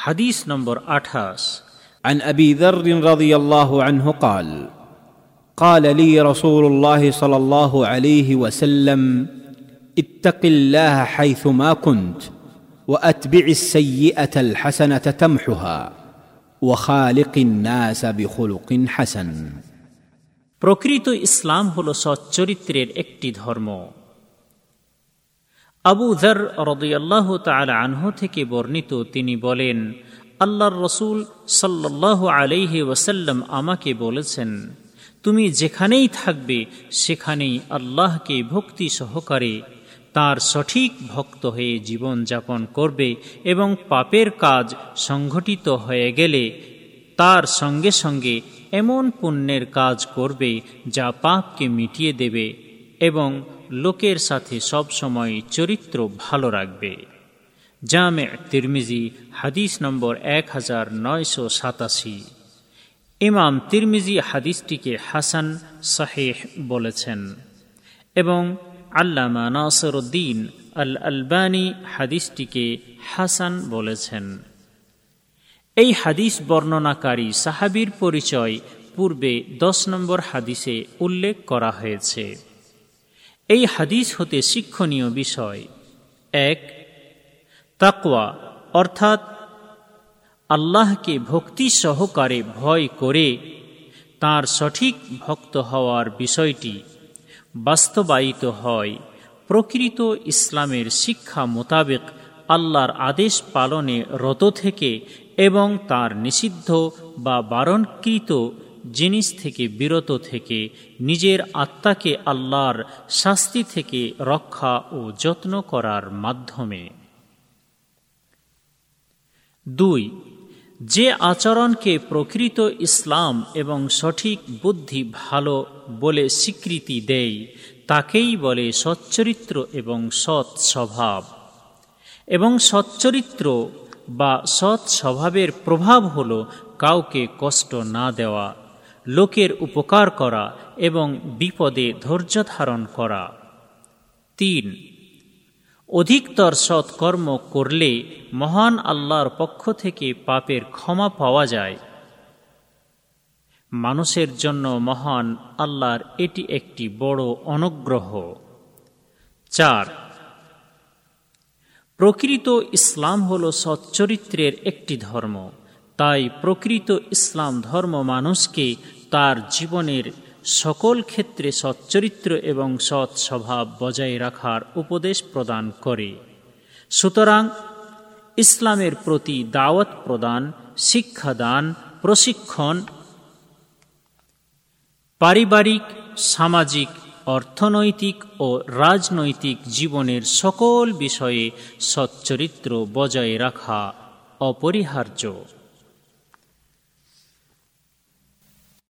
হাদিস নম্বর আঠাশ عن ابي ذر رضي الله عنه قال قال لي رسول الله صلى الله عليه وسلم اتق الله حيثما كنت واتبع السيئه الحسنه تمحها وخالق الناس بخلق حسن প্রকৃত ইসলাম হল সচ্চরিত্রের একটি ধর্ম আবু ধর রদুয়াল্লাহ তালা আনহ থেকে বর্ণিত, তিনি বলেন, আল্লাহর রসুল সাল্লাহ আলাইহি ওয়াসাল্লাম আমাকে বলেছেন, তুমি যেখানেই থাকবে, সেখানেই আল্লাহকে ভক্তি সহকারে তার সঠিক ভক্ত হয়ে জীবন যাপন করবে এবং পাপের কাজ সংঘটিত হয়ে গেলে তার সঙ্গে সঙ্গে এমন পুণ্যের কাজ করবে যা পাপকে মিটিয়ে দেবে এবং লোকের সাথে সবসময় চরিত্র ভালো রাখবে। জামে তিরমিজি, হাদিস নম্বর এক হাজার নয়শো সাতাশি। ইমাম তিরমিজি হাদিসটিকে হাসান শাহেহ বলেছেন। এবং আল্লামা নাসরুদ্দিন আল আলবানী হাদিসটিকে হাসান বলেছেন। এই হাদিস বর্ণনাকারী সাহাবির পরিচয় পূর্বে দশ নম্বর হাদিসে উল্লেখ করা হয়েছে। এই হাদিস হতে শিক্ষণীয় বিষয়। এক, তাকওয়া, অর্থাৎ আল্লাহকে ভক্তি সহকারে ভয় করে তার সঠিক ভক্ত হওয়ার বিষয়টি বাস্তবায়িত হয়। প্রকৃত ইসলামের শিক্ষা মোতাবেক আল্লাহর আদেশ পালনে রত থেকে এবং তার নিষিদ্ধ বা বারণকৃত জিনিস থেকে বিরত থেকে নিজের আত্মাকে আল্লাহর শাস্তি থেকে রক্ষা ও যত্ন করার মাধ্যমে। দুই, যে আচরণকে প্রকৃত ইসলাম এবং সঠিক বুদ্ধি ভালো বলে স্বীকৃতি দেয়, তাকেই বলে সচ্চরিত্র এবং সৎ স্বভাব। এবং সচ্চরিত্র বা সৎ স্বভাবের প্রভাব হল কাউকে কষ্ট না দেওয়া। লোকের উপকার করা এবং বিপদে ধৈর্য ধারণ করা। তিন, অধিকতর সৎকর্ম করলে মহান আল্লাহর পক্ষ থেকে পাপের ক্ষমা পাওয়া যায়। মানুষের জন্য মহান আল্লাহর এটি একটি বড় অনুগ্রহ। চার, প্রকৃত ইসলাম হল সচ্চরিত্রের একটি ধর্ম। তাই প্রকৃত ইসলাম ধর্ম মানুষকে তার জীবনের সকল ক্ষেত্রে সচ্চরিত্র এবং সৎ স্বভাব বজায় রাখার উপদেশ প্রদান করে। সুতরাং ইসলামের প্রতি দাওয়াত প্রদান, শিক্ষাদান, প্রশিক্ষণ, পারিবারিক, সামাজিক, অর্থনৈতিক ও রাজনৈতিক জীবনের সকল বিষয়ে সচ্চরিত্র বজায় রাখা অপরিহার্য।